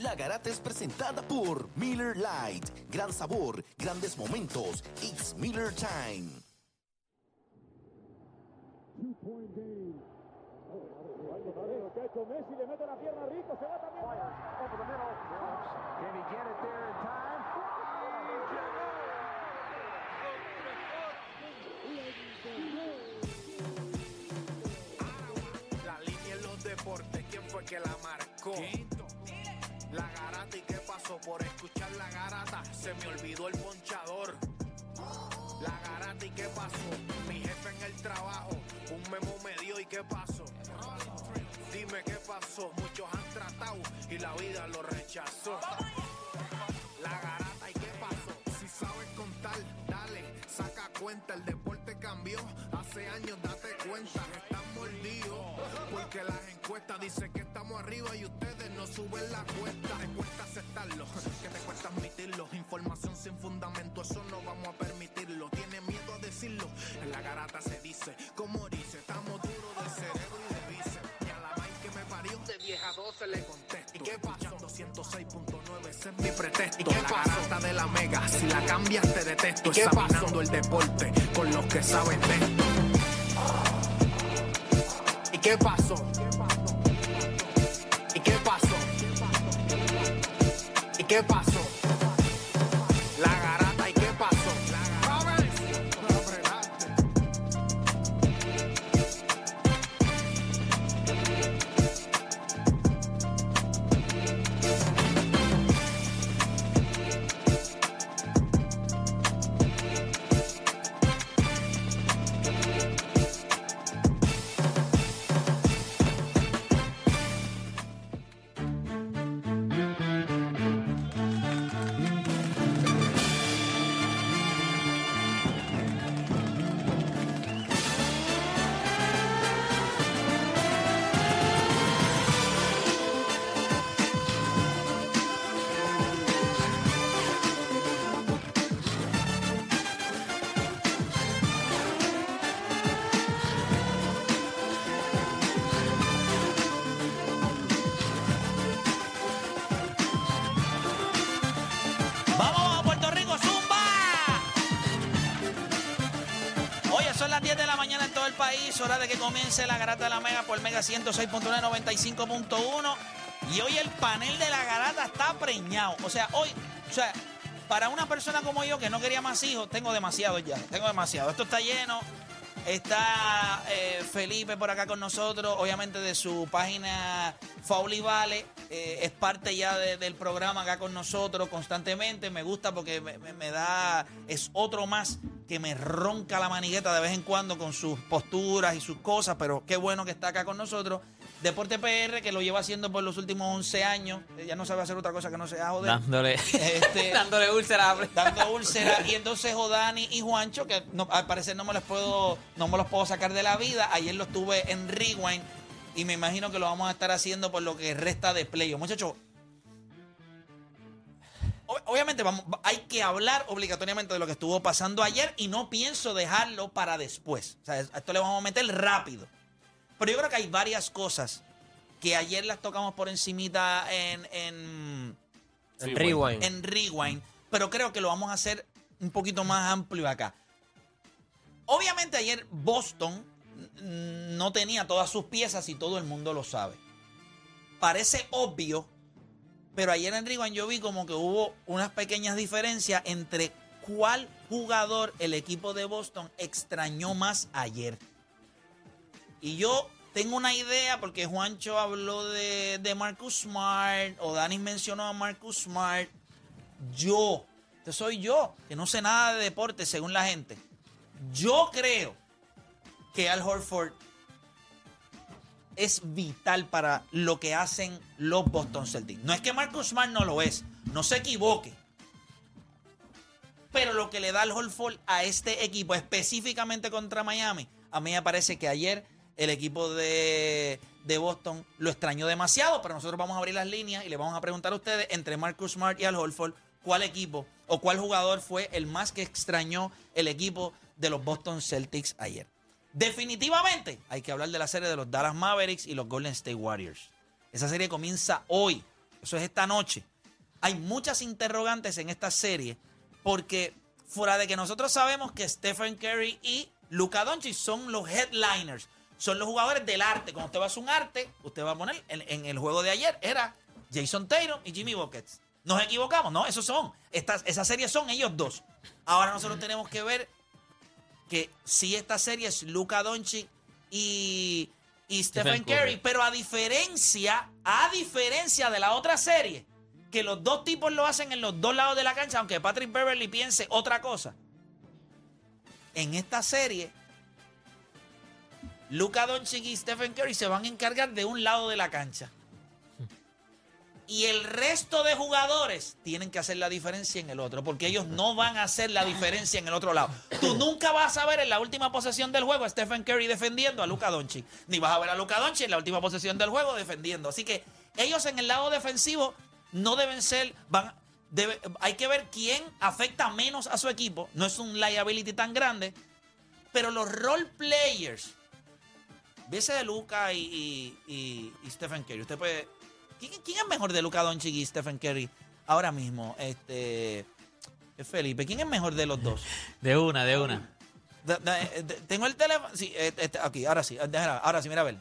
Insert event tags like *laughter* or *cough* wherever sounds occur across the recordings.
La garata es presentada por Miller Lite. Gran sabor, grandes momentos. It's Miller Time. La? La línea en los deportes, ¿quién fue que la marcó? La garata y qué pasó por escuchar la garata, se me olvidó el ponchador. La garata y qué pasó, mi jefe en el trabajo, un memo me dio y qué pasó. Dime qué pasó, muchos han tratado y la vida lo rechazó. La garata y qué pasó, si sabes contar, dale, saca cuenta, el deporte cambió, hace años date cuenta, están mordidos, porque las encuestas dicen que estamos arriba y ustedes no suben la cuesta, te cuesta aceptarlo, que te cuesta admitirlo, información sin fundamento, eso no vamos a permitirlo, tiene miedo a decirlo, en la garata se dice, como dice, estamos duros de cerebro y de bíceps, y a la vaina que me parió, de vieja 12 le contesto, ¿y qué pasó? 106.9, ese es mi pretexto, ¿y qué la garata de la mega, si la cambias te detesto, ¿Y qué examinando el deporte con los que saben de esto. ¿Y qué pasó? ¿Y ¿Y qué pasó? País, hora de que comience la garata de la Mega por Mega 106.1, 95.1. Y hoy el panel de la garata está preñado. O sea, hoy, o sea, para una persona como yo que no quería más hijos, tengo demasiado ya. Tengo demasiado. Esto está lleno. Está eh, Felipe por acá con nosotros, obviamente de su página Fauli Vale. eh, es parte ya de- del programa acá con nosotros constantemente. Me gusta porque me da. Es otro más que me ronca la manigueta de vez en cuando con sus posturas y sus cosas, pero qué bueno que está acá con nosotros. Deporte PR, que lo lleva haciendo por los últimos 11 años. Eh, Ya no sabe hacer otra cosa que no sea joder. Dándole, Este- *laughs* dándole úlcera. dando úlceras y entonces Jodani y Juancho que no, al parecer no me los puedo no me los puedo sacar de la vida ayer los tuve en Rewind y me imagino que lo vamos a estar haciendo por lo que resta de playo muchachos obviamente vamos hay que hablar obligatoriamente de lo que estuvo pasando ayer y no pienso dejarlo para después o sea a esto le vamos a meter rápido pero yo creo que hay varias cosas que ayer las tocamos por encimita en, en Rewind. en Rewind, pero creo que lo vamos a hacer un poquito más amplio acá. Obviamente ayer Boston no tenía todas sus piezas y todo el mundo lo sabe. Parece obvio, pero ayer en Rewind yo vi como que hubo unas pequeñas diferencias entre cuál jugador el equipo de Boston extrañó más ayer. Y yo tengo una idea porque Juancho habló de, de Marcus Smart o Dani mencionó a Marcus Smart. Yo, este soy yo, que no sé nada de deporte según la gente. Yo creo que Al Horford es vital para lo que hacen los Boston Celtics. No es que Marcus Smart no lo es, no se equivoque. Pero lo que le da Al Horford a este equipo, específicamente contra Miami, a mí me parece que ayer el equipo de, de Boston lo extrañó demasiado, pero nosotros vamos a abrir las líneas y le vamos a preguntar a ustedes entre Marcus Smart y Al Horford cuál equipo o cuál jugador fue el más que extrañó el equipo de los Boston Celtics ayer. Definitivamente hay que hablar de la serie de los Dallas Mavericks y los Golden State Warriors. Esa serie comienza hoy. Eso es esta noche. Hay muchas interrogantes en esta serie porque fuera de que nosotros sabemos que Stephen Curry y Luka Doncic son los headliners, son los jugadores del arte. Cuando usted va a hacer un arte, usted va a poner en, en el juego de ayer era Jason Taylor y Jimmy Buckets. Nos equivocamos, ¿no? Esos son. Estas, esas series son ellos dos. Ahora nosotros tenemos que ver que si esta serie es Luka Doncic y, y Stephen Curry. Pero a diferencia, a diferencia de la otra serie, que los dos tipos lo hacen en los dos lados de la cancha, aunque Patrick Beverly piense otra cosa. En esta serie, Luka Doncic y Stephen Curry se van a encargar de un lado de la cancha. Y el resto de jugadores tienen que hacer la diferencia en el otro, porque ellos no van a hacer la diferencia en el otro lado. Tú nunca vas a ver en la última posesión del juego a Stephen Curry defendiendo a Luka Doncic, ni vas a ver a Luka Doncic en la última posesión del juego defendiendo. Así que ellos en el lado defensivo no deben ser, van, hay que ver quién afecta menos a su equipo. No es un liability tan grande, pero los role players, Viese de Luca y- y- y Stephen Curry. Usted puede. ¿Quién, quién es mejor de Luca Doncic y Stephen Curry ahora mismo? Este. Felipe, ¿quién es mejor de los dos? De una, de una. Eh, de- tengo el teléfono. Sí, eh, este, aquí, ahora sí. déjala, Ahora sí, mira a ver.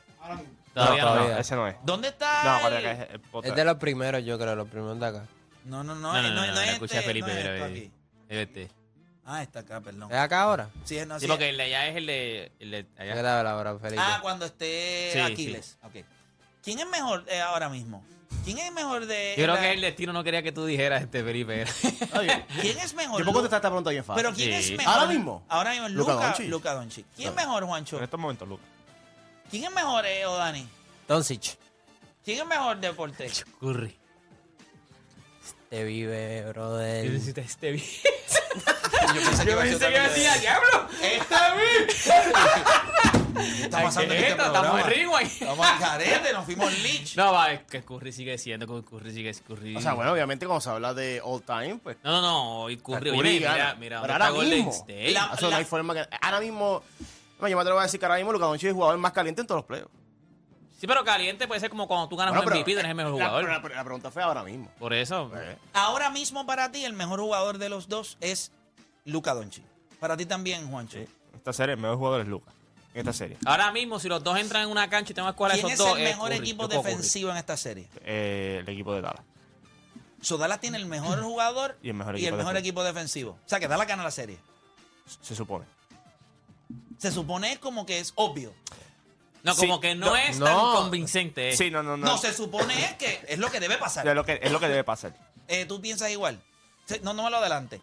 Todavía no. todavía. No, ese no es. ¿Dónde está? No, el- acuérdate que es el Eh. Es de los primeros, yo creo, los primeros de acá. No, no, no. no, no, no, no, no no, es escucha este, Felipe, no es mira, esto ve. aquí. Este. Ah, está acá, perdón. ¿Es acá ahora? Sí, no, Sí, sí, porque el de allá es el de. El de ¿Qué allá. ahora, Felipe? Ah, cuando esté Sí, Aquiles. Ok. ¿Quién es mejor eh, ahora mismo? ¿Quién es mejor de. Yo creo la- que el destino no quería que tú dijeras este Felipe. *laughs* ¿Quién es mejor? yo puedo contestar esta pregunta bien fácil. Pero ¿quién Sí. es mejor? ¿Ahora mismo? Ahora mismo es Luka Luka Doncic. Doncic. ¿Quién es mejor, Juancho? En estos momentos, Lucas. ¿Quién es mejor, eh, o Dani? Doncic. ¿Quién es mejor deporte? Curry. Te vive, Yo brother. necesito este bien. Yo pensé Yo pensé que decía, diablo. ¡Está ¿Qué *laughs* está pasando en este Estamos en rewind. Estamos al carete, nos fuimos Leech. No, va, es que Curry sigue siendo, Curry sigue Curry. O sea, bueno, obviamente cuando se habla de all time, pues... No, no, no, hoy Curry. Curry Oye, mira, mira, Pero ¿dónde ahora mismo. Eso no hay forma que... Ahora mismo... Yo me atrevo a decir que ahora mismo Luka Doncic es el jugador más caliente en todos los playoffs. Sí, pero caliente puede ser como cuando tú ganas Bueno, un MVP, eres el mejor la- jugador. La, la pregunta fue ahora mismo. Por eso. Eh, Ahora mismo para ti el mejor jugador de los dos es Luka Doncic. Para ti también, Juancho. Sí. Esta serie, el mejor jugador es Lucas. En esta serie. Ahora mismo, si los dos entran en una cancha y tengo que escoger a ¿Quién esos es dos. el mejor Curry. equipo Yo defensivo en esta serie? Eh, el equipo de Dallas. So, Dallas tiene el mejor *laughs* jugador Y el mejor y el equipo mejor defensivo. equipo defensivo. O sea, que Dallas gana la serie. Se supone. Se supone como que es obvio. No, Sí, como que no, no, es no. tan convincente. eh. Sí, no, no, no. No, se supone que es lo que debe pasar. Es lo que, es lo que debe pasar. *laughs* Eh, ¿Tú piensas igual? Se- No, no me lo adelante.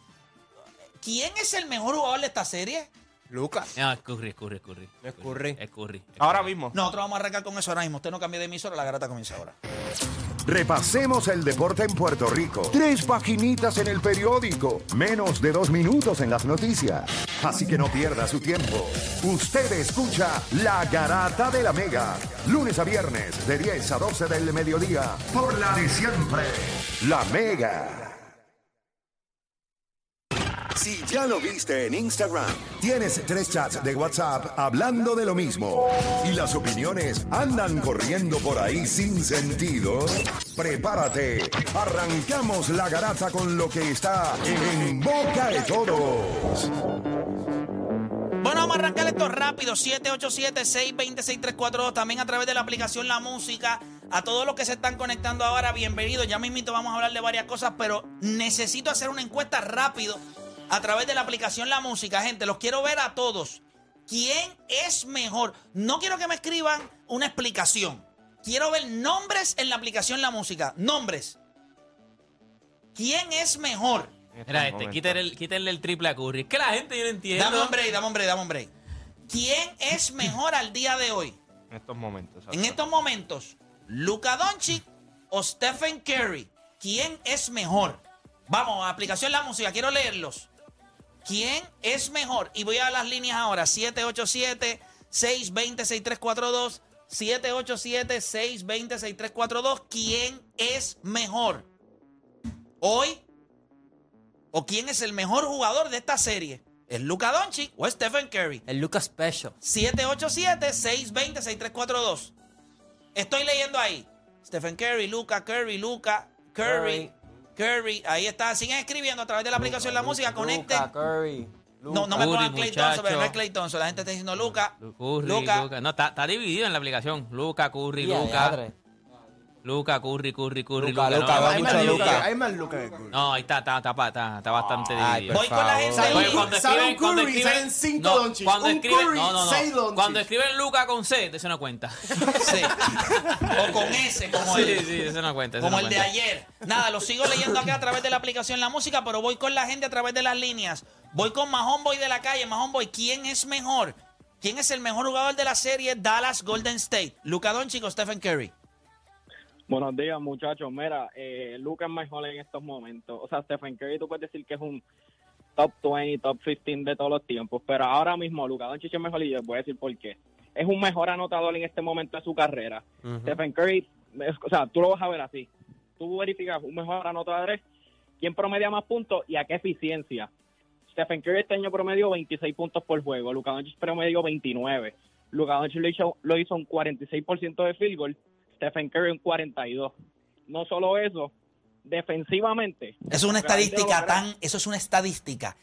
¿Quién es el mejor jugador de esta serie? Lucas. No, es Curry, es Curry, es Curry. Es Curry. Es Curry. es Ahora Curry. mismo. Nosotros vamos a arrancar con eso ahora mismo. Usted no cambie de emisora, la garata comienza ahora. Repasemos el deporte en Puerto Rico. Tres paginitas en el periódico. Menos de dos minutos en las noticias. Así que no pierda su tiempo. Usted escucha La Garata de la Mega. Lunes a viernes de 10 a 12 del mediodía. Por la de siempre. La Mega. Si ya lo viste en Instagram, tienes tres chats de WhatsApp hablando de lo mismo y las opiniones andan corriendo por ahí sin sentido, prepárate. Arrancamos la garata con lo que está en boca de todos. Bueno, vamos a arrancar esto rápido. 787-620-6342. También a través de la aplicación La Música. A todos los que se están conectando ahora, bienvenidos. Ya mismito vamos a hablar de varias cosas, pero necesito hacer una encuesta rápido a través de la aplicación La Música. Gente, los quiero ver a todos. ¿Quién es mejor? No quiero que me escriban una explicación. Quiero ver nombres en la aplicación La Música. Nombres. ¿Quién es mejor? Mira, este, momentos. quítale el, triple a Curry. Es que la gente yo no entiendo. Dame un break, dame un break, dame un break. ¿Quién es mejor al día de hoy? En estos momentos. En estos momentos, Luka Doncic o Stephen Curry, ¿quién es mejor? Vamos, aplicación La Música, quiero leerlos. ¿Quién es mejor? Y voy a las líneas ahora, 787-620-6342, 787-620-6342. ¿Quién es mejor? Hoy, o quién es el mejor jugador de esta serie? ¿Es Luka Doncic o es Stephen Curry? El Lucas Special. 787-620-6342. Estoy leyendo ahí. Stephen Curry, Luca, Curry, Luca, Curry, Curry. Ahí está. Siguen escribiendo a través de la aplicación La Música. Conecten. Luka, Curry. No, no me Curry, pongan Clay Thompson, pero no es. Clay Thompson. La gente está diciendo Luca. Curry, Luca. Luca. No, está, está dividido en la aplicación. Luca, Curry, Ya, Luca. Luca, Curry, Curry, Curry, Luca, Luca. Luca, no, Hay mucho más. Luca. Hay más Luca que Curry. no, ahí está, está, está, está, está bastante Ay, dividido. por Voy con la gente. Sale cuando escriben, cuando Curry, escriben, salen cinco no, Doncic. cuando Un escriben, Curry, no, no, no. seis. Cuando escriben Luca con C, eso no cuenta. *laughs* Sí. O con ese, como sí, el, sí, eso no cuenta. eso como no el de ayer. Nada, lo sigo leyendo acá a través de la aplicación La Música, pero voy con la gente a través de las líneas. Voy con Mahon Boy de la calle. Mahon Boy, ¿quién es mejor? ¿Quién es el mejor jugador de la serie Dallas Golden State? ¿Luca Doncic o Stephen Curry? Buenos días, muchachos. Mira, eh, Luca es mejor en estos momentos. O sea, Stephen Curry, tú puedes decir que es un top 20, top 15 de todos los tiempos, pero ahora mismo Luca Doncic es mejor y yo voy a decir por qué. Es un mejor anotador en este momento de su carrera. Stephen Curry, o sea, tú lo vas a ver así. Tú verificas un mejor anotador, quién promedia más puntos y a qué eficiencia. Stephen Curry este año promedió 26 puntos por juego, Luka Doncic promedió 29. Luka Doncic lo hizo, lo hizo un 46% de field goal, Stephen Curry un 42. No solo eso, defensivamente. Eso es una estadística tan, eso es una estadística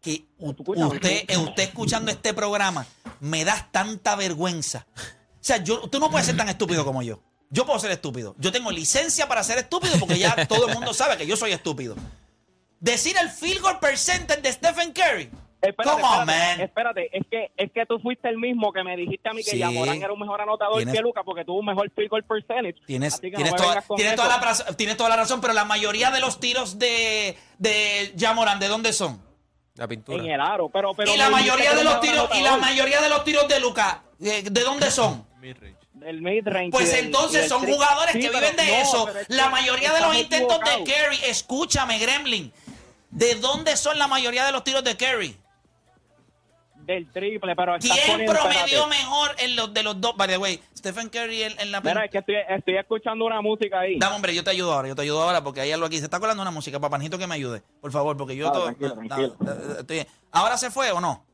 que usted, eh, usted escuchando este programa me das tanta vergüenza. O sea, yo, tú no puedes ser tan estúpido como yo. Yo puedo ser estúpido. Yo tengo licencia para ser estúpido porque ya todo el mundo sabe que yo soy estúpido. Decir el field goal percentage de Stephen Curry. Espérate, Come on, espérate, man. espérate, es que es que tú fuiste el mismo que me dijiste a mí que Sí. Yamorán era un mejor anotador Tienes- que Luca porque tuvo un mejor field goal percentage. Tienes, Así que no tienes, me toda, vengas con tienes eso. toda la, razón- tienes toda la razón, pero la mayoría de los tiros de, de Jamoran, ¿de dónde son? La pintura. en el aro, pero pero y la me dijiste mayoría que de era los un tiros, mejor y la anotador. mayoría de los tiros de Luca, eh, ¿de dónde son? del mid-range. y Pues del- y entonces del son tri- jugadores Sí, que pero viven de no, eso. pero es La que mayoría de estás los intentos de equivocado. Curry, escúchame, Gremlin. ¿De dónde son la mayoría de los tiros de Curry? Del triple, pero estás ¿Quién promedió mejor en los de los dos? By the way, Stephen Curry en, en la Mira, es que estoy, estoy escuchando una música ahí. Dame, hombre, yo te ayudo ahora, yo te ayudo ahora porque hay algo aquí. Se está colando una música, papanito, que me ayude, por favor, porque yo Ah, todo- tranquilo, da- tranquilo. da- estoy- ¿Ahora se fue o no?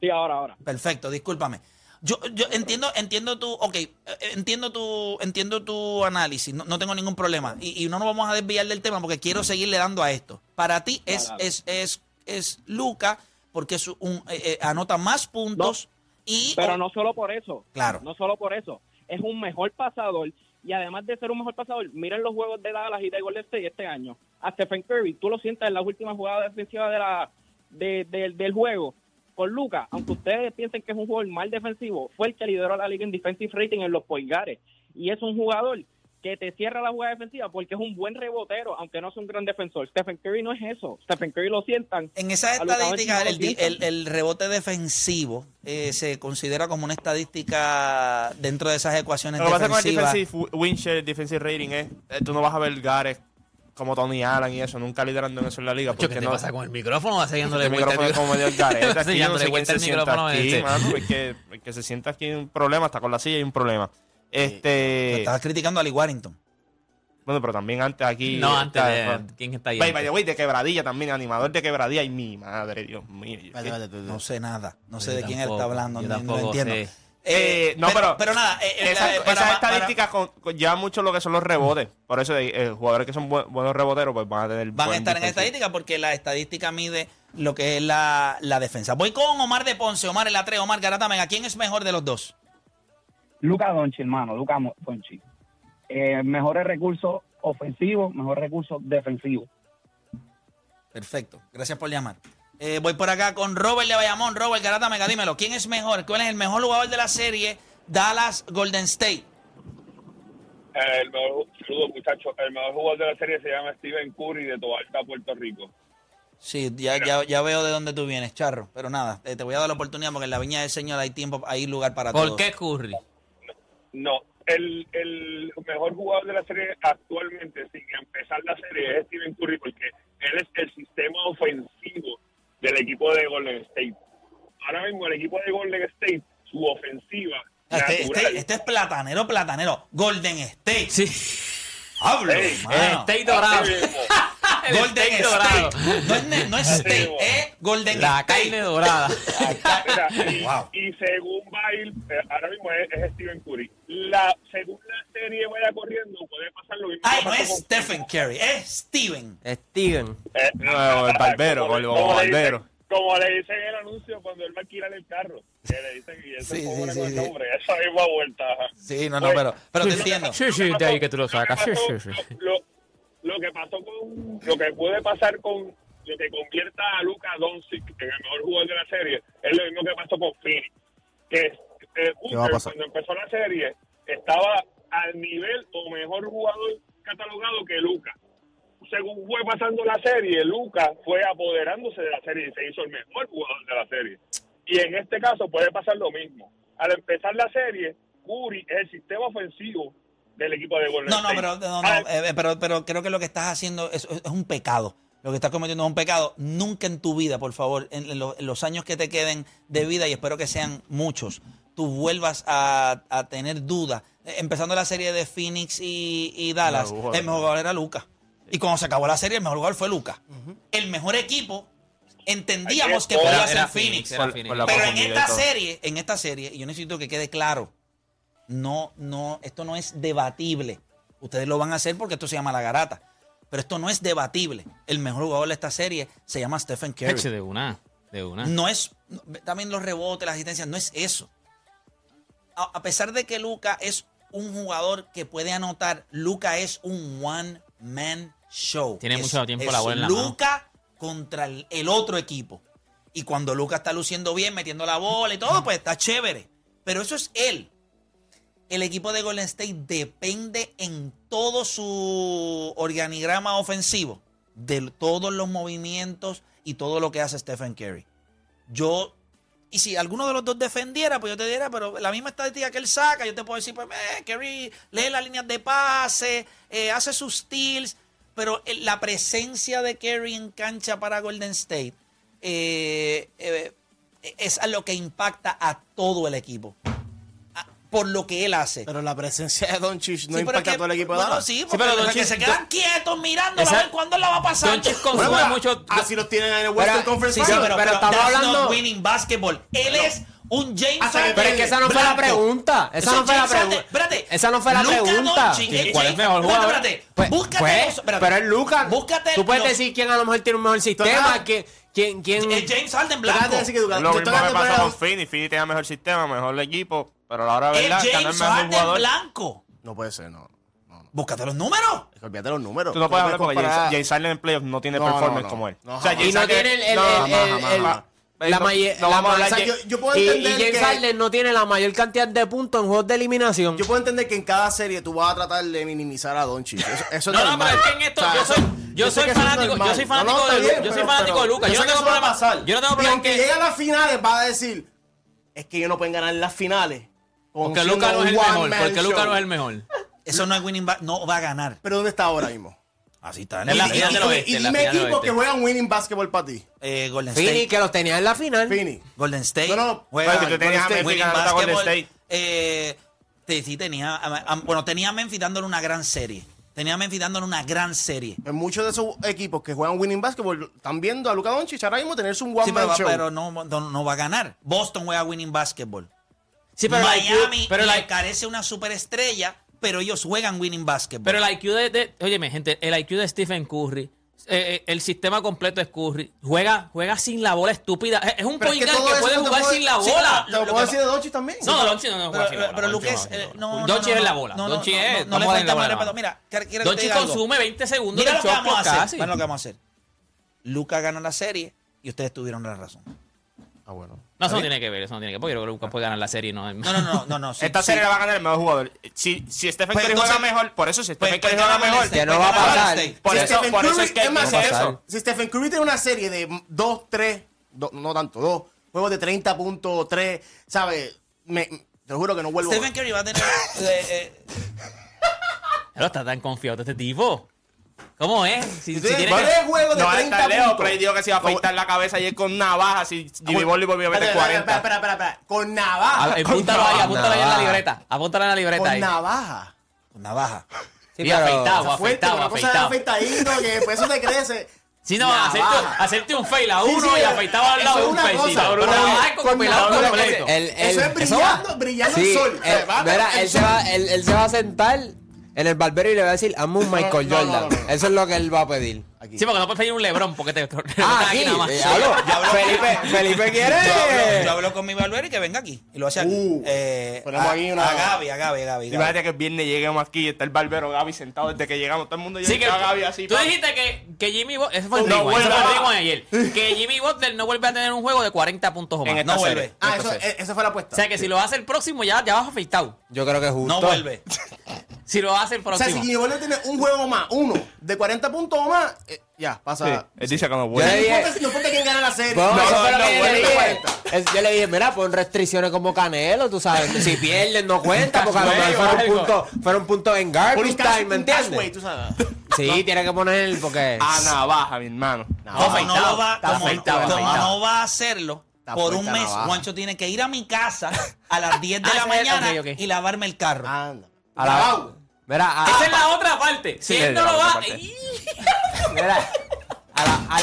Sí, ahora, ahora. Perfecto, discúlpame. Yo, yo entiendo, entiendo tu, ok, eh, entiendo tu, entiendo tu análisis, no, no tengo ningún problema. Y, y no nos vamos a desviar del tema porque quiero seguirle dando a esto. Para ti es, es, es, es Luca porque es un, eh, eh, anota más puntos y Pero no solo por eso. Claro. No solo por eso. Es un mejor pasador. Y además de ser un mejor pasador, miren los juegos de Dallas y de Golden State este año. A Stephen Curry, tú lo sientas en las últimas jugadas defensivas de la, de- de- del juego. Con Luca, aunque ustedes piensen que es un jugador mal defensivo, fue el que lideró la liga en defensive rating en los pulgares. Y es un jugador que te cierra la jugada defensiva porque es un buen rebotero, aunque no es un gran defensor. Stephen Curry no es eso. Stephen Curry lo sientan. En esa estadística, el, el- el rebote defensivo eh, se considera como una estadística dentro de esas ecuaciones Lo que pasa con el defensivas. defensive defensive rating es, eh, tú no vas a ver Gares como Tony Allen y eso, nunca liderando en eso en la liga. Porque ¿Qué te no, pasa con el micrófono? Vas siguiéndole el micrófono es como medio *laughs* el garete. Aquí no sé quién se el sienta micrófono aquí, este. mano. El que, el que se sienta aquí hay un problema, está con la silla hay un problema. Este, Estabas criticando a Lee Warrington. bueno, pero también antes aquí. No, antes está- de... ¿Quién está ahí? De quebradilla también, animador de quebradilla. Y mi madre, Dios mío. No sé nada. No sé Yo de quién él tampoco, está hablando. yo No, tampoco entiendo. sé. Eh, no, pero, pero- pero nada. eh, eh, Esa- eh, para- esas para- estadísticas con, con- llevan mucho lo que son los rebotes. Por eso eh, eh, jugadores que son bu- buenos reboteros pues van a tener van a estar en estadística porque la estadística mide lo que es la, la defensa. Voy con Omar de Ponce. Omar en la 3. Omar Garata Mega. ¿Quién es mejor de los dos? Luca Doncic, hermano, Luca Doncic. Eh, mejores recursos ofensivos, mejores recursos defensivos. Perfecto. Gracias por llamar. Eh, voy por acá con Robert de Bayamón. Robert Garata Mega, dímelo. ¿Quién es mejor? ¿Cuál es el mejor jugador de la serie? Dallas Golden State. El mejor, saludos muchachos, el mejor jugador de la serie se llama Steven Curry de Toalta, Puerto Rico. Sí, ya, ya, ya veo de dónde tú vienes, Charro. Pero nada, eh, te voy a dar la oportunidad porque en la viña del Señor hay tiempo, hay lugar para ¿Por todos. qué Curry? No, el, el mejor jugador de la serie actualmente, sin empezar la serie, es Steven Curry porque él es el sistema ofensivo del equipo de Golden State. Ahora mismo el equipo de Golden State, su ofensiva Este, este- este es platanero, platanero. Golden State. Sí. Hablo, Ey, mano. State dorado. *laughs* Golden State. dorado. No es, no es steak, es Golden La State. carne dorada. *laughs* Mira, y, Wow. y según va a ir, eh, ahora mismo es, es Stephen Curry. La, según la serie vaya corriendo, puede pasar lo mismo. Ay, que no es Stephen Curry, es Steven. Steven. Eh, No, el barbero, como, el como le barbero. dicen, como le dicen en el anuncio cuando él va a alquilar el carro. Que le dicen, eso Sí, es como sí, sí, el sí. nombre, esa misma vuelta. Sí, no, no, Pues, pero, pero te lo que entiendo. pasó- Sí, sí, lo de ahí que tú lo sacas. Sí, pasó- sí, sí. Lo, lo que pasó con. Lo que puede pasar con. Lo que convierta a Luka Doncic en el mejor jugador de la serie es lo mismo que pasó con Phoenix. Que eh, ¿Qué va a Booker, pasar? cuando empezó la serie, estaba al nivel o mejor jugador catalogado que Luca. Según fue pasando la serie, Luca fue apoderándose de la serie y se hizo el mejor jugador de la serie. Y en este caso puede pasar lo mismo. Al empezar la serie, Curry es el sistema ofensivo del equipo de Golden No, no, State. pero, no, no, eh, pero, pero creo que lo que estás haciendo es, es un pecado. Lo que estás cometiendo es un pecado. Nunca en tu vida, por favor, en, en lo- en los años que te queden de vida, y espero que sean muchos, tú vuelvas a, a tener dudas. Eh, Empezando la serie de Phoenix y, y Dallas, No, el mejor jugador era Luca. Y cuando se acabó la serie, el mejor jugador fue Luca. El mejor equipo, entendíamos que podía ser Phoenix. Phoenix, era Por- Phoenix. por la Pero en esta serie, en esta serie, y yo necesito que quede claro, no, no, esto no es debatible. Ustedes lo van a hacer porque esto se llama la garata. Pero esto no es debatible. El mejor jugador de esta serie se llama Stephen Eche Curry. de una, de una. No es, también los rebotes, las asistencias, no es eso. A, a pesar de que Luca es un jugador que puede anotar, Luca es un one man show. Tiene Es- mucho tiempo la bola en la mano. Luca contra el, el otro equipo. Y cuando Luca está luciendo bien, metiendo la bola y todo, pues está chévere. Pero eso es él. El equipo de Golden State depende en todo su organigrama ofensivo de todos los movimientos y todo lo que hace Stephen Curry. Yo, y si alguno de los dos defendiera, pues yo te diría, pero la misma estadística que él saca, yo te puedo decir, pues, eh, Curry lee las líneas de pase, eh, hace sus steals, pero el- la presencia de Curry en cancha para Golden State eh, eh, es a lo que impacta a todo el equipo. Por lo que él hace. Pero la presencia de Doncic no Sí, pero impacta es que- a todo el equipo de bueno, Dallas. sí, Sí, porque pero o sea, Doncic- que se quedan quietos mirando a ver cuándo la va a pasar. Doncic consume bueno, mucho. Así los tienen en el Western Pero- Conference sí, sí, Finals. pero, pero pero estamos that's hablando- not winning basketball. Él es un James Harden Pero es que esa no fue la blanco. pregunta. Esa Eso no fue la James Harden- pregunta. Espérate. Esa no fue la Luka pregunta. Sí, eh, ¿cuál es James- mejor espérate, jugador? Espérate, Pues, Búscate pues, los- espérate. pero es Lucas. Búscate Tú puedes los- decir quién a lo mejor tiene un mejor sistema. acabas- que- quién, quién, Es James Harden blanco. de decir que tú- Lo mismo pasó con Phoenix. Phoenix tenía mejor sistema, mejor equipo. Pero a la hora de verdad, el James mejor Harden jugador. blanco. No puede ser, no. Búscate los números. Es que olvídate los números. Tú no puedes hablar porque comparar- James, James Harden en playoffs no tiene No, no, performance no. como él. No, o sea, jamás. y James no tiene el, el, no, el- jamás, el- jamás, el- jamás. La No- no la vamos a hablar masa- de- yo- yo puedo y, y James que- Harden no tiene la mayor cantidad de puntos en juegos de eliminación. Yo puedo entender que en cada serie tú vas a tratar de minimizar a Doncic. Eso, eso es No, no, normal. pero es que en esto O sea, yo soy, yo fanático, normal. yo soy fanático No, no, de está Lu- bien, yo soy pero- fanático pero de Lucas. yo no tengo problema. pasar. Yo no tengo Y problema aunque que llegue a las finales va a decir es que ellos no pueden ganar las finales. porque Lucas no es el mejor, porque Lucas no es el mejor. Eso no es winning. No va a ganar. Pero ¿dónde está ahora mismo? Así está. En la Y- final del y- oeste, Y en la dime final del equipos oeste. que juegan winning basketball para ti. Eh, Golden State. que los tenía en la final. Phoenix. Golden State. No, no, juega pero si tú tenías a Golden State, Memphis winning ganando a Golden basketball. State. Eh, te- sí, tenía. a- a- bueno, tenía a Memphis dándole una gran serie. Tenía a Memphis dándole una gran serie. En muchos de esos equipos que juegan winning basketball están viendo a Luka Doncic ahora mismo tenerse un one Sí, man pero, va- show. pero no, no, no va a ganar. Boston juega winning basketball. Sí, pero la Miami pero la- le carece una superestrella, pero ellos juegan winning basketball. Pero el IQ de, de óyeme, gente, el IQ de Stephen Curry, eh, eh, el sistema completo es Curry. Juega, juega sin la bola estúpida. Es, un point guard que puede jugar puedo- sin la bola. Te lo Lo puedo decir de Doncic también. No, Doncic no, no juega pero, sin la bola. pero Luque no eh, la bola. no, no, Doncic no, es la no, bola. No, no, es. le falta más respeto. Mira, quiero algo. consume 20 segundos Mira lo que shot vamos a hacer. lo que vamos a hacer. Luca gana la serie y ustedes tuvieron la razón. Ah, bueno. No, eso no tiene que ver, eso no tiene que ver. Porque yo creo que Lucas puede ganar la serie. No, No, no, no, no, no. sí, Esta sí. serie la va a ganar el mejor jugador. Si, si Stephen Pues Curry juega mejor, por eso si Pues- Stephen pues Curry juega mejor, que no State, va a pues pasar. Por Si eso, Stephen por eso Curry- es que es más, eso. Stephen- Si Stephen Curry tiene una serie de 2, 3, no tanto, 2 juegos de 30 puntos, 3, ¿sabes? Me, te lo juro que no vuelvo. Stephen Curry va a tener. eh, eh, Pero está tan confiado de este tipo. ¿Cómo es? Si, si Tiene que... juegos de No va a 30 estar lejos, puntos. Play dijo que se iba a afeitar la cabeza ayer con navaja si Jimmy Butler volvió a meter Espera, 40. Espera, espera, espera, espera. Con navaja. Ah, Apúntalo ahí, apúntalo ahí en la libreta. Apúntalo en la libreta Con ahí. navaja. Con navaja. Sí, y pero- afeitado, Esa fuerte, afeitado, afeitado. afeitadito, que después eso te crece. Si no, hacerte, hacerte un fail a Sí, uno sí, y afeitado al lado es un una failcito. con pelado completo. Eso es brillando, brillando Sí, el sol. eh, a él se va a sentar en el barbero y le va a decir, hazme un Michael no, no, Jordan. no, no. Eso es lo que él va a pedir. Sí, porque no puedes pedir un Lebron porque te. Ah, aquí aquí. nada más. diablo. Felipe, Felipe quiere. Yo hablo, yo hablo con mi barbero y que venga aquí. Y lo hace aquí. Uh, eh, ponemos a, ahí una- a Gaby, a Gaby, a Gaby. Gaby. Imagínate que el viernes lleguemos aquí y está el barbero Gaby sentado desde que llegamos. Todo el mundo Sí, que llega a Gaby así. tú pa. dijiste que, que Jimmy Butler, eso fue el No eso vuelve fue el ayer, que Jimmy Butler no vuelve a tener un juego de 40 puntos o más. En No vuelve. Ah, eso, eh, esa fue la apuesta. O sea que si lo hace el próximo ya, ya vas afeitado. Yo creo que es justo. No vuelve. *laughs* Si lo hace el O sea, próximo. si Jimmy Butler tiene un juego más, uno, de 40 puntos o más, eh, ya, pasa. Sí, él dice que no Yo vuelve. le No dije- no importa quién gana la serie. No, no, yo le dije. 40. Es- yo le dije, mira, pon restricciones como Canelo, tú sabes. Si pierden, no cuenta, *laughs* porque a lo mejor fueron puntos fueron puntos en garbage time, ¿me entiendes? tú sabes. Sí, tiene que poner porque... A navaja, mi hermano. No, va, está como, afeitado, como afeitado. no va a hacerlo Está por un mes, navaja. Juancho tiene que ir a mi casa a las 10 de Ah, la mañana y lavarme el carro. Anda. A la-. Mira, a, Esa es la otra parte. Si Sí, él no lo va. mira, a la, a,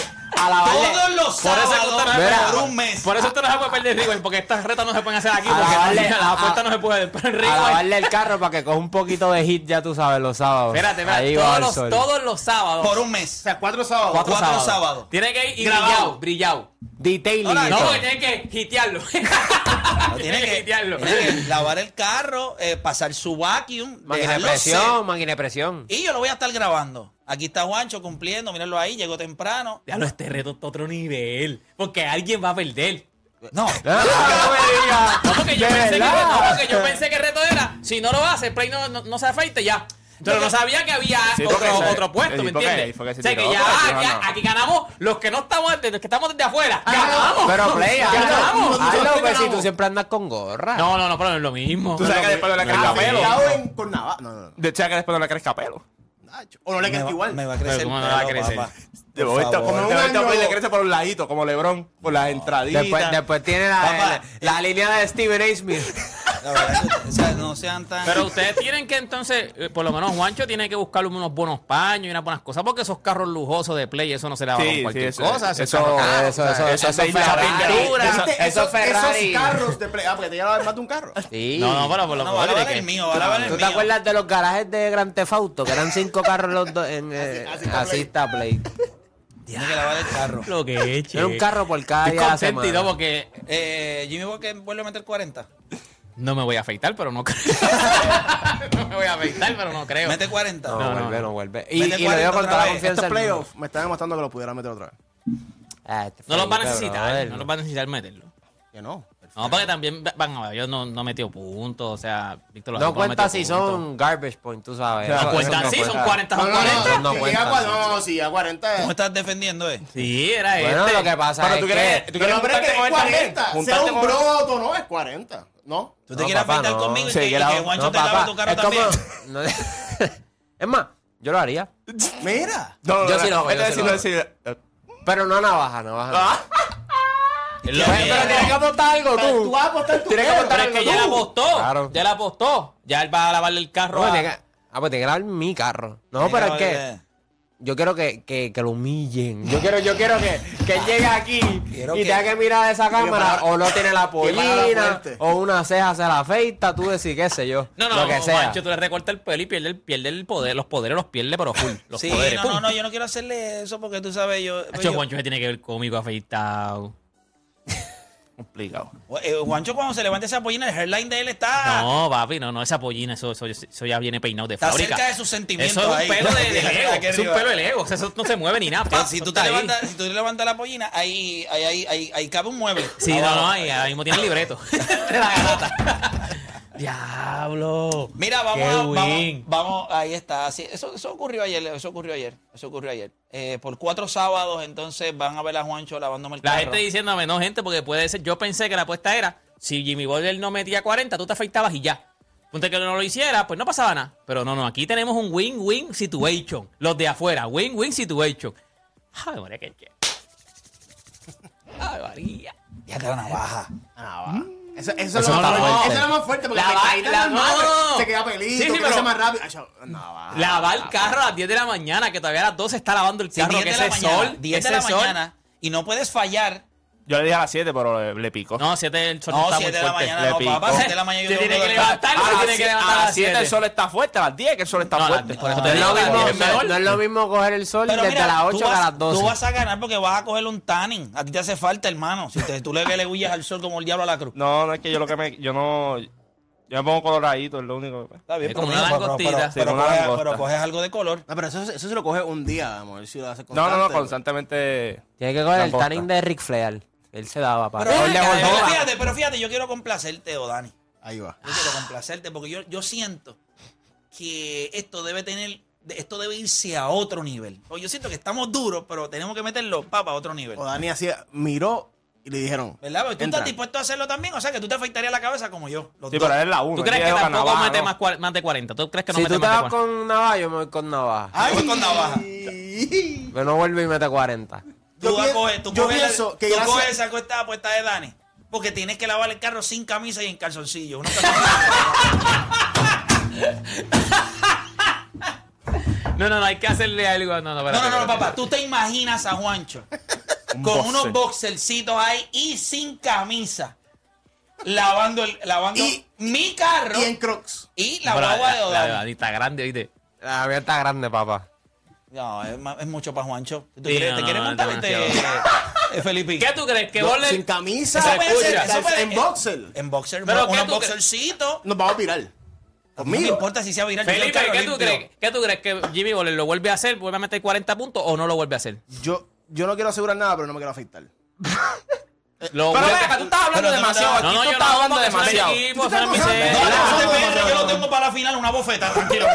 Todos los Por eso sábados no Mira, por un mes. Por eso usted no se puede perder Rewind, porque estas retas no se pueden hacer aquí, A porque lavarle- la a- apuesta no se puede. Pero el a lavarle el carro para que coja un poquito de hit, ya tú sabes, los sábados. Espérate, va Todos los, sol. todos los sábados. por un O mes. sea, cuatro sábados. cuatro, cuatro sábados. sábados. Tiene que ir y brillado, brillado. Detailing No, porque tiene que hitearlo. *laughs* No, *laughs* tiene que, tiene que lavar el carro, eh, pasar su vacuum, Máquina de presión, máquina de presión. Y yo lo voy a estar grabando. Aquí está Juancho cumpliendo, mírenlo ahí, llegó temprano. Ya lo este reto está otro nivel. Porque alguien va a perder. No, *laughs* Ah, No, porque yo, ¿De pensé que, no, porque yo pensé que el reto era, si no lo hace, Play no, no, no se afeite ya. Pero no sabía que había Sí, otro, se- otro puesto, ¿me entiendes? que O se sea que tiró ya, otro, ah, dijo, ya, no. aquí ganamos los que no estamos, los que estamos desde afuera. Ah, ¡Ganamos! Pero Play, ¡Ganamos! hazlo, pues si tú siempre andas con gorra. No, no, no, pero no es lo mismo. Tú sabes que después no le crezca pelo. Con navaja. No, no, no. De hecho, que después no le crezca pelo. O no le va, igual. me va a crecer ¿cómo el me va a crecer? De momento, favor. de un momento, año- pues, le crece por un ladito, como Lebron, por las entraditas. Después, después tiene la, Papá, la, la línea de Steven A. Smith. La verdad es que, o sea, no sean tan... Pero ustedes tienen que entonces, eh, por lo menos Juancho tiene que buscar unos buenos paños y unas buenas cosas, porque esos carros lujosos de play, eso no se le va Sí, con sí, cualquier eso- cosa. eso- carro caro, eso, o sea, eso, eso, eso eso, es la Ferrari. pintura. Eso, eso Ferrari. esos carros de play. Ah, porque te llevas más de un carro. *laughs* Sí. No, no, pero por lo No, va a menos lavar tiene el mío, va a lavar el ¿Tú te mío. acuerdas de los garajes de Gran Tefauto? Que eran cinco carros los dos en... eh, Así- así está así está Play. Tiene que lavar el carro. Lo que es, Era un carro por cada Estoy día contento y semana. todo porque Eh, Jimmy Walker vuelve a meter 40. no me voy a afeitar, pero no creo. *laughs* no me voy a afeitar, pero no creo. Mete 40. No, No, vuelve, no. no vuelve. Y, Mete y lo 40 digo con otra toda la vez. confianza Estos del mundo. playoffs me están demostrando que lo pudiera meter otra vez. Ah, este No los va a Felipe, necesitar, brother. no los va a necesitar meterlo. Que no. No, porque también van a ver, yo no, no metió puntos, o sea, Víctor No cuenta si son garbage point, tú sabes. No cuentan, eso sí, son cuenta. 40, No, son no, 40. no, no cuenta, a no, sí, a 40. ¿Cómo estás defendiendo, eh? Sí, era Bueno, este. lo que pasa Pero es tú quieres, que... tú Pero quieres no, pero es que es con él 40. también. Sea un broto, no, es 40. ¿no? Tú te No, quieres papá, no. conmigo y Sí, que, Juancho No, te lave papá, tu como... también. *laughs* no- *laughs* es más, yo lo haría. Mira. No, no, Yo no, sí lo hago, decir, eh, Pero no navaja, navaja. *laughs* ah, Pero, tienes que apostar algo Tú tú. vas a apostar tu Tienes que apostar Pero es que algo ya la apostó. Claro. Ya la apostó. Ya él va a lavarle el carro. No, a- tiene que- Ah, pues tiene que lavar mi carro. No, pero es que yo quiero que, que, que lo humillen. Yo quiero, yo quiero que, que él llegue aquí Quiero y que- tenga que mirar esa cámara o no tiene la *laughs* fuerte. o una ceja se la afeita, tú decís qué sé yo. No, no, lo que no, sea. Juancho, tú le recortas el pelo y pierde el, pierde el poder. Los poderes los pierde, pero full. Los Sí, poderes. no, ¡pum! no, no, yo no quiero hacerle eso porque tú sabes, yo... Yo- Juancho se tiene que ver conmigo afeitado. Complicado. eh, Juancho cuando se levanta esa pollina, el hairline de él está... No, papi, no, no, esa pollina, eso, eso, eso ya viene peinado de Está fábrica. cerca de sus sentimientos Eso es un ahí. pelo de, arriba. *laughs* Es un pelo de Lego. O sea, eso no se mueve ni nada. Si tú, te está levantas, si tú te levantas la pollina, ahí, ahí, ahí, ahí, ahí cabe un mueble. Sí, no, no, ahí, mismo tiene el libreto. *laughs* de la garata. Diablo. Mira, vamos, Qué a, vamos, win. vamos, ahí está. Así, eso, eso ocurrió ayer, eso ocurrió ayer, eso ocurrió ayer. Eh, por cuatro sábados, entonces van a ver a Juancho lavándome el La carro. gente diciéndome, no, gente, porque puede ser. Yo pensé que la apuesta era: si Jimmy Butler no metía 40, tú te afeitabas y ya. Ponte que no lo hiciera, pues no pasaba nada. Pero no, no, aquí tenemos un win-win situation. Los de afuera, win-win situation. Ay, María, qué che. Ay, María. Ya te la navaja. Ah, va. Eso, eso, Eso es lo más fuerte. fuerte. Eso es lo más fuerte porque La la la- normal, no. se queda pelito, Sí, sí, pero- más rápido. Ay, yo- no, va. Lavar el carro a las 10 de la mañana, que todavía a las 12 está lavando el Sí, carro, 10 que de la ese mañana, sol, 10 de ese la sol. mañana y no puedes fallar. Yo le dije a las 7, pero le, le picó. No, 7 el sol No, está 7 muy de la fuerte. mañana no, papá, 7 de la mañana yo tengo tiene que levantar. las tiene que sie- levantar a las las 7 el 7. sol está fuerte, a las 10 que el sol está No, fuerte. la- por eso No te es, digo no es- mejor. no es lo mismo coger el sol Pero desde mira, las tú 8 que vas- a las 12. Tú vas a ganar porque vas a coger un tanning. A ti te hace falta, hermano. Si te- tú le, le huyes al sol como el diablo a la cruz. No, no es que yo lo que me. Yo no. Yo me pongo coloradito, es lo único. que- Está bien, Es pero, como una pero- pero- langostita. pero- Sí, pero una coges- langosta. pero coges algo de color. No, pero eso, eso se lo coge un día, vamos a ver si lo hace No, constante. no, no, constantemente. Tiene que coger el tanning de Rick Flair. Él se daba para. Pero, pero fíjate, pero fíjate, yo quiero complacerte, Odani. Ahí va. Yo quiero complacerte porque yo, yo siento que esto debe tener, esto debe irse a otro nivel. Porque yo siento que estamos duros, pero tenemos que meterlo papa a otro nivel. O Dani hacía, miró y le dijeron. ¿Verdad? Porque tú entra. estás dispuesto a hacerlo también. O sea, que tú te afectarías la cabeza como yo. los Sí, dos. pero él es la 1. ¿Tú crees que tampoco mete más, cua- más de 40? ¿Tú crees que no Si mete tú te más de vas 40? con navaja, yo me voy con navaja. Yo voy con navaja. Pero no vuelve y mete 40. Tú, Yo vas a pi- coger- tú yo coges la- pienso que tú gracias- coges esa cuesta apuesta de Dani. Porque tienes que lavar el carro sin camisa y en calzoncillo. *laughs* No, no, no, hay que hacerle algo. No, no, No, espérate, no, no, espérate. papá. Tú te imaginas a Juancho *laughs* con boxer. unos boxercitos ahí y sin camisa. Lavando, el, lavando Y- mi carro Y en Crocs. y la guagua de la- la- la- Está grande, ¿oíste? La mía está grande, papá. No, es, ma- es mucho para Juancho. ¿Tú Sí, quieres- no, ¿Te quieres no, montar es este demasiado. eh, Felipe? ¿Qué tú crees? ¿Que No, sin camisa. Eso puede ser, eso puede- en boxer. En boxer, Pero ¿qué unos tú cre- boxercitos. Nos vamos a virar. No me Conmigo. importa si sea viral. yo quiero el Felipe, ¿qué tú, crees, ¿qué tú crees? ¿Que Jimmy Butler lo vuelve a hacer? ¿Vuelve a meter 40 puntos o no lo vuelve a hacer? Yo, yo no quiero asegurar nada, pero no me quiero afeitar. *laughs* Lo Pero ven acá, tú estás hablando demasiado. Aquí No, no, tú yo estás hablando demasiado. yo lo tengo para la final, una bofeta, tranquilo.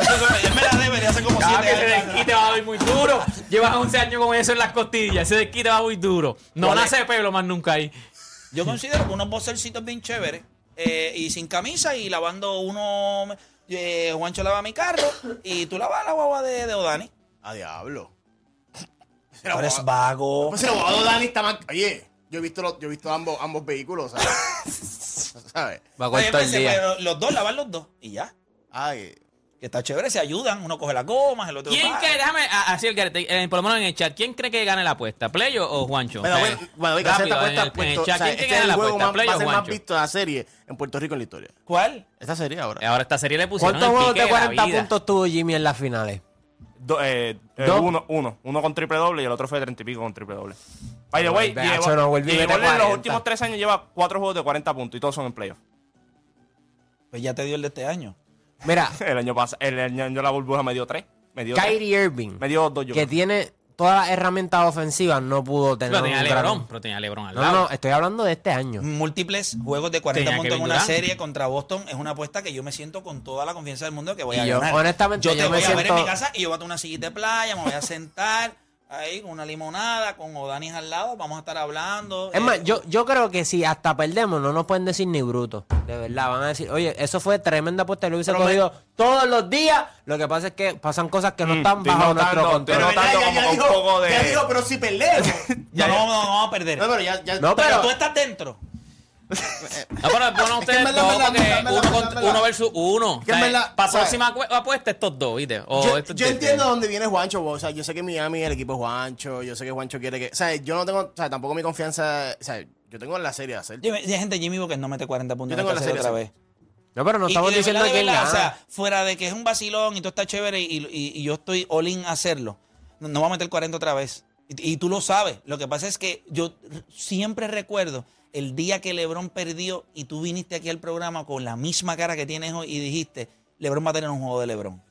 Él me la debe de hace como Ah, siete que ese años. desquite va a ir muy duro. Llevas 11 años con eso en las costillas. Ese desquite va muy duro. No ¿Cuál nace pelo más nunca ahí. Yo considero que unos boxercitos bien chéveres eh, y sin camisa y lavando uno. eh, Juancho lava mi carro y tú lavas la guagua de, de Odani. A diablo. Pero eres vago. Pues el abogado de Dani está más. Oye, yo he visto, los- yo he visto ambos, ambos vehículos, ¿sabes? *laughs* ¿Sabes? Va a el día. pero los dos lavan los dos y ya. Ay. Que está chévere, se ayudan. Uno coge las gomas, el otro. ¿Quién cree? Déjame a- así el garete, eh, por lo menos en el chat. ¿Quién cree que gane la apuesta? ¿Play o, Juancho? Bueno, Eh, bueno, bueno, hay que hacer rápido, esta en el- apuesta. en el chat, o sea, ¿Quién cree este que es gana el la apuesta? más, ¿Play va a o ser más Juancho? visto de la serie en Puerto Rico en la historia. ¿Cuál? Esta serie ahora. Ahora esta serie le pusieron ¿Cuántos juegos de la 40 vida. puntos tuvo Jimmy en las finales? Do- eh, eh, Dos. uno, uno. Uno con triple doble y el otro fue de 30 y pico con triple doble. By the way, lleva- no y en los 40. últimos tres años lleva cuatro juegos de 40 puntos y todos son en playoff. Pues ya te dio el de este año. Mira, *laughs* El año pasado, el año de la burbuja me dio tres. Me dio tres. Kyrie Irving, Me dio dos yo. que creo. tiene todas las herramientas ofensivas, no pudo tener Pero tenía gran- Lebron, pero tenía Lebron al No, lado. no, estoy hablando de este año. Múltiples juegos de 40 Tenía puntos en una serie contra Boston es una apuesta que yo me siento con toda la confianza del mundo que voy Y a yo, ganar. honestamente, yo yo te me voy a ver en mi casa y yo voy a tener una sillita de playa, me voy a sentar ahí con una limonada, con Odanis al lado, vamos a estar hablando. Es eh, más, yo, yo creo que si hasta perdemos, no nos pueden decir ni bruto. De verdad, van a decir, oye, eso fue tremenda apuesta, lo hubiese Pero me- cogido todos los días. Lo que pasa es que pasan cosas que no Mm, están estoy bajo notando, nuestro control. notando ya, como ya un dijo, poco de- ya dijo, pero si perdemos. *laughs* no, no, no, no vamos a perder. no, pero ya, ya. No, pero, pero- tú estás dentro. No, pero bueno, ustedes en verdad, dos, porque uno, uno versus uno. Que en verdad, para ¿sabes? próxima apuesta estos dos, ¿viste? O yo, estos yo dos. entiendo dónde viene Juancho. O sea, yo sé que Miami, el equipo es Juancho. Yo sé que Juancho quiere que. O sea, yo no tengo. O sea, tampoco mi confianza. O sea, yo tengo en la serie de hacer. Jimmy- gente, Jimmy Booker no mete 40 puntos Yo tengo en esta la serie otra vez. No, pero no estamos y de diciendo verdad, de verdad, gana. O sea, fuera de que es un vacilón y tú estás chévere y, y- y yo estoy all in a hacerlo, no, no va a meter 40 otra vez. Y, y tú lo sabes. Lo que pasa es que yo siempre recuerdo el día que LeBron perdió y tú viniste aquí al programa con la misma cara que tienes hoy y dijiste, LeBron va a tener un juego de LeBron.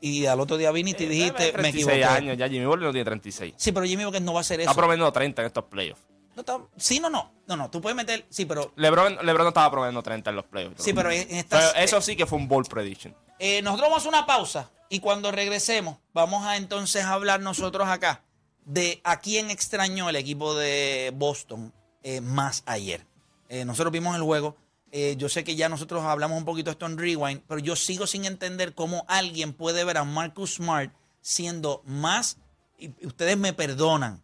Y al otro día viniste y Eh, dijiste, me 36 equivoqué. años, ya Jimmy Butler no tiene 36. Sí, pero Jimmy Booker no va a hacer eso. Está promediando 30 en estos playoffs. No está- sí, no, no. No, no. Tú puedes meter. Sí, pero. LeBron, LeBron no estaba promediando 30 en los playoffs. Sí, pero en estas. Pero eso sí que fue un bold prediction. Eh, nosotros vamos a una pausa y cuando regresemos vamos a entonces hablar nosotros acá de a quién extrañó el equipo de Boston eh, más ayer. Eh, nosotros vimos el juego. eh, yo sé que ya nosotros hablamos un poquito de esto en Rewind, pero yo sigo sin entender cómo alguien puede ver a Marcus Smart siendo más, y ustedes me perdonan,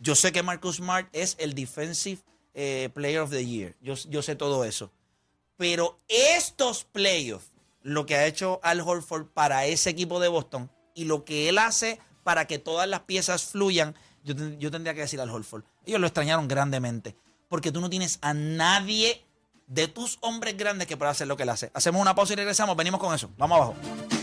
yo sé que Marcus Smart es el defensive Player of the Year. Yo, yo sé todo eso. Pero estos playoffs, lo que ha hecho Al Horford para ese equipo de Boston y lo que él hace para que todas las piezas fluyan, yo, yo tendría que decir al Horford. Ellos lo extrañaron grandemente. Porque tú no tienes a nadie de tus hombres grandes que pueda hacer lo que él hace. Hacemos una pausa y regresamos. Venimos con eso. Vamos abajo.